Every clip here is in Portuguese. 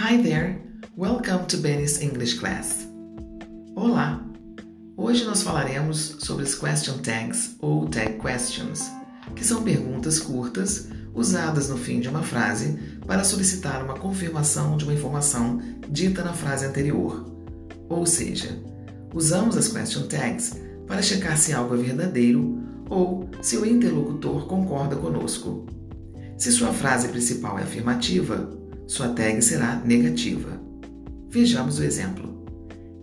Hi there! Welcome to Benny's English Class. Olá! Hoje nós falaremos sobre as question tags ou tag questions, que são perguntas curtas usadas no fim de uma frase para solicitar uma confirmação de uma informação dita na frase anterior. Ou seja, usamos as question tags para checar se algo é verdadeiro ou se o interlocutor concorda conosco. Se sua frase principal é afirmativa, sua tag será negativa. Vejamos o exemplo.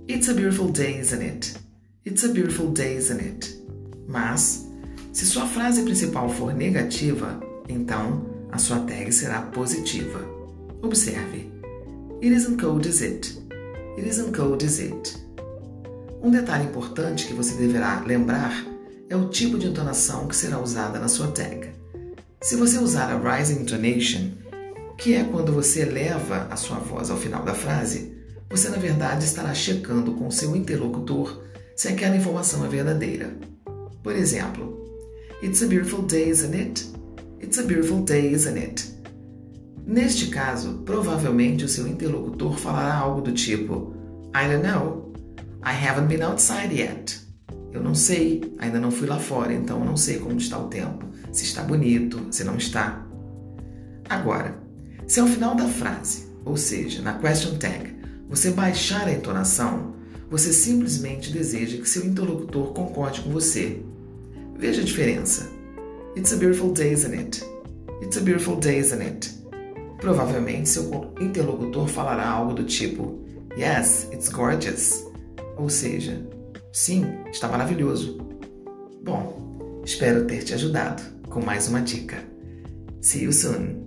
It's a beautiful day, isn't it? It's a beautiful day, isn't it? Mas, se sua frase principal for negativa, então a sua tag será positiva. Observe. It isn't cold, is it? It isn't cold, is it? Um detalhe importante que você deverá lembrar é o tipo de entonação que será usada na sua tag. Se você usar a rising intonation, que é quando você eleva a sua voz ao final da frase, você na verdade estará checando com seu interlocutor se aquela informação é verdadeira. Por exemplo, It's a beautiful day, isn't it? It's a beautiful day, isn't it? Neste caso, provavelmente o seu interlocutor falará algo do tipo I don't know. I haven't been outside yet. Eu não sei, ainda não fui lá fora, então eu não sei como está o tempo. Se está bonito, se não está. Agora, se ao final da frase, ou seja, na question tag, você baixar a entonação, você simplesmente deseja que seu interlocutor concorde com você. Veja a diferença. It's a beautiful day, isn't it? It's a beautiful day, isn't it? Provavelmente seu interlocutor falará algo do tipo Yes, it's gorgeous. Ou seja, sim, está maravilhoso. Bom, espero ter te ajudado com mais uma dica. See you soon!